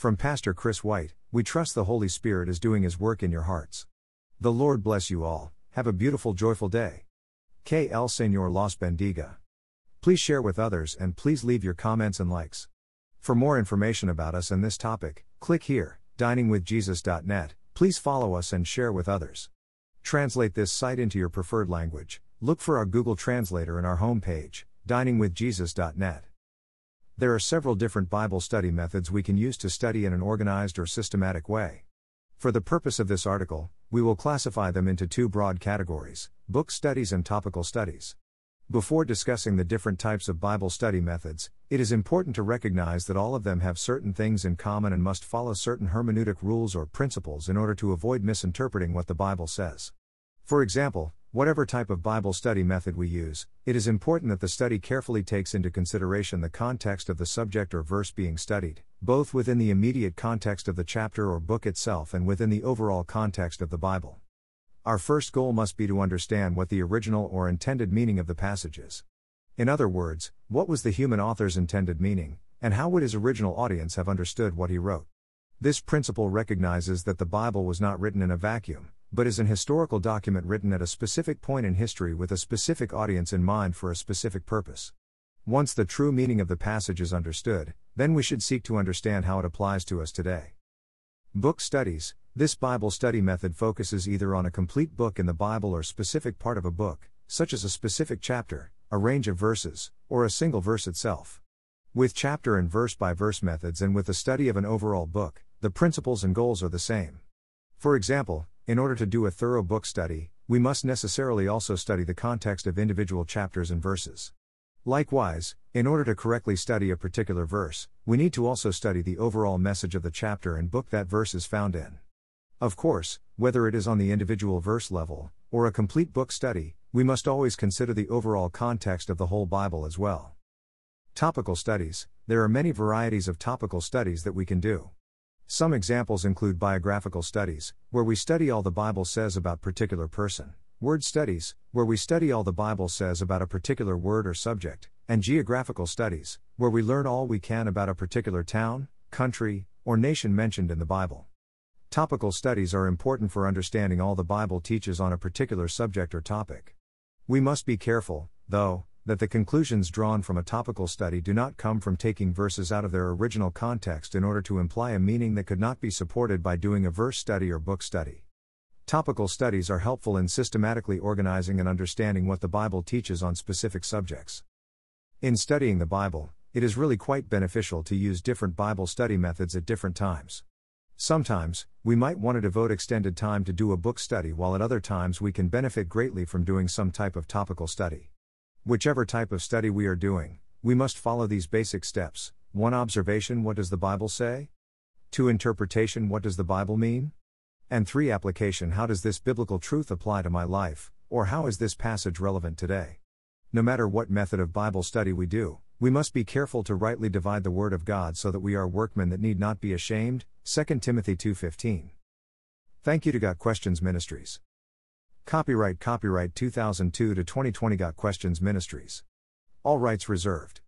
From Pastor Chris White, we trust the Holy Spirit is doing His work in your hearts. The Lord bless you all, have a beautiful, joyful day. Que el Señor los bendiga. Please share with others and please leave your comments and likes. For more information about us and this topic, click here, diningwithjesus.net. Please follow us and share with others. Translate this site into your preferred language. Look for our Google Translator in our homepage, diningwithjesus.net. There are several different Bible study methods we can use to study in an organized or systematic way. For the purpose of this article, we will classify them into two broad categories book studies and topical studies. Before discussing the different types of Bible study methods, it is important to recognize that all of them have certain things in common and must follow certain hermeneutic rules or principles in order to avoid misinterpreting what the Bible says. For example, whatever type of Bible study method we use, it is important that the study carefully takes into consideration the context of the subject or verse being studied, both within the immediate context of the chapter or book itself and within the overall context of the Bible. Our first goal must be to understand what the original or intended meaning of the passage is. In other words, what was the human author's intended meaning, and how would his original audience have understood what he wrote? This principle recognizes that the Bible was not written in a vacuum, but is an historical document written at a specific point in history with a specific audience in mind for a specific purpose. Once the true meaning of the passage is understood, then we should seek to understand how it applies to us today. Book studies This Bible study method focuses either on a complete book in the Bible or specific part of a book, such as a specific chapter, a range of verses, or a single verse itself. With chapter and verse by verse methods and with the study of an overall book, the principles and goals are the same. For example, in order to do a thorough book study, we must necessarily also study the context of individual chapters and verses. Likewise, in order to correctly study a particular verse, we need to also study the overall message of the chapter and book that verse is found in. Of course, whether it is on the individual verse level, or a complete book study, we must always consider the overall context of the whole Bible as well. Topical studies There are many varieties of topical studies that we can do. Some examples include biographical studies, where we study all the Bible says about particular person. Word studies, where we study all the Bible says about a particular word or subject, and geographical studies, where we learn all we can about a particular town, country, or nation mentioned in the Bible. Topical studies are important for understanding all the Bible teaches on a particular subject or topic. We must be careful, though, that the conclusions drawn from a topical study do not come from taking verses out of their original context in order to imply a meaning that could not be supported by doing a verse study or book study. Topical studies are helpful in systematically organizing and understanding what the Bible teaches on specific subjects. In studying the Bible, it is really quite beneficial to use different Bible study methods at different times. Sometimes, we might want to devote extended time to do a book study, while at other times we can benefit greatly from doing some type of topical study. Whichever type of study we are doing, we must follow these basic steps 1. Observation What does the Bible say? 2. Interpretation What does the Bible mean? And 3. Application How does this biblical truth apply to my life, or how is this passage relevant today? No matter what method of Bible study we do, we must be careful to rightly divide the word of God so that we are workmen that need not be ashamed. 2 Timothy 2:15. Thank you to Got Questions Ministries. Copyright Copyright 2002 to 2020 Got Questions Ministries. All rights reserved.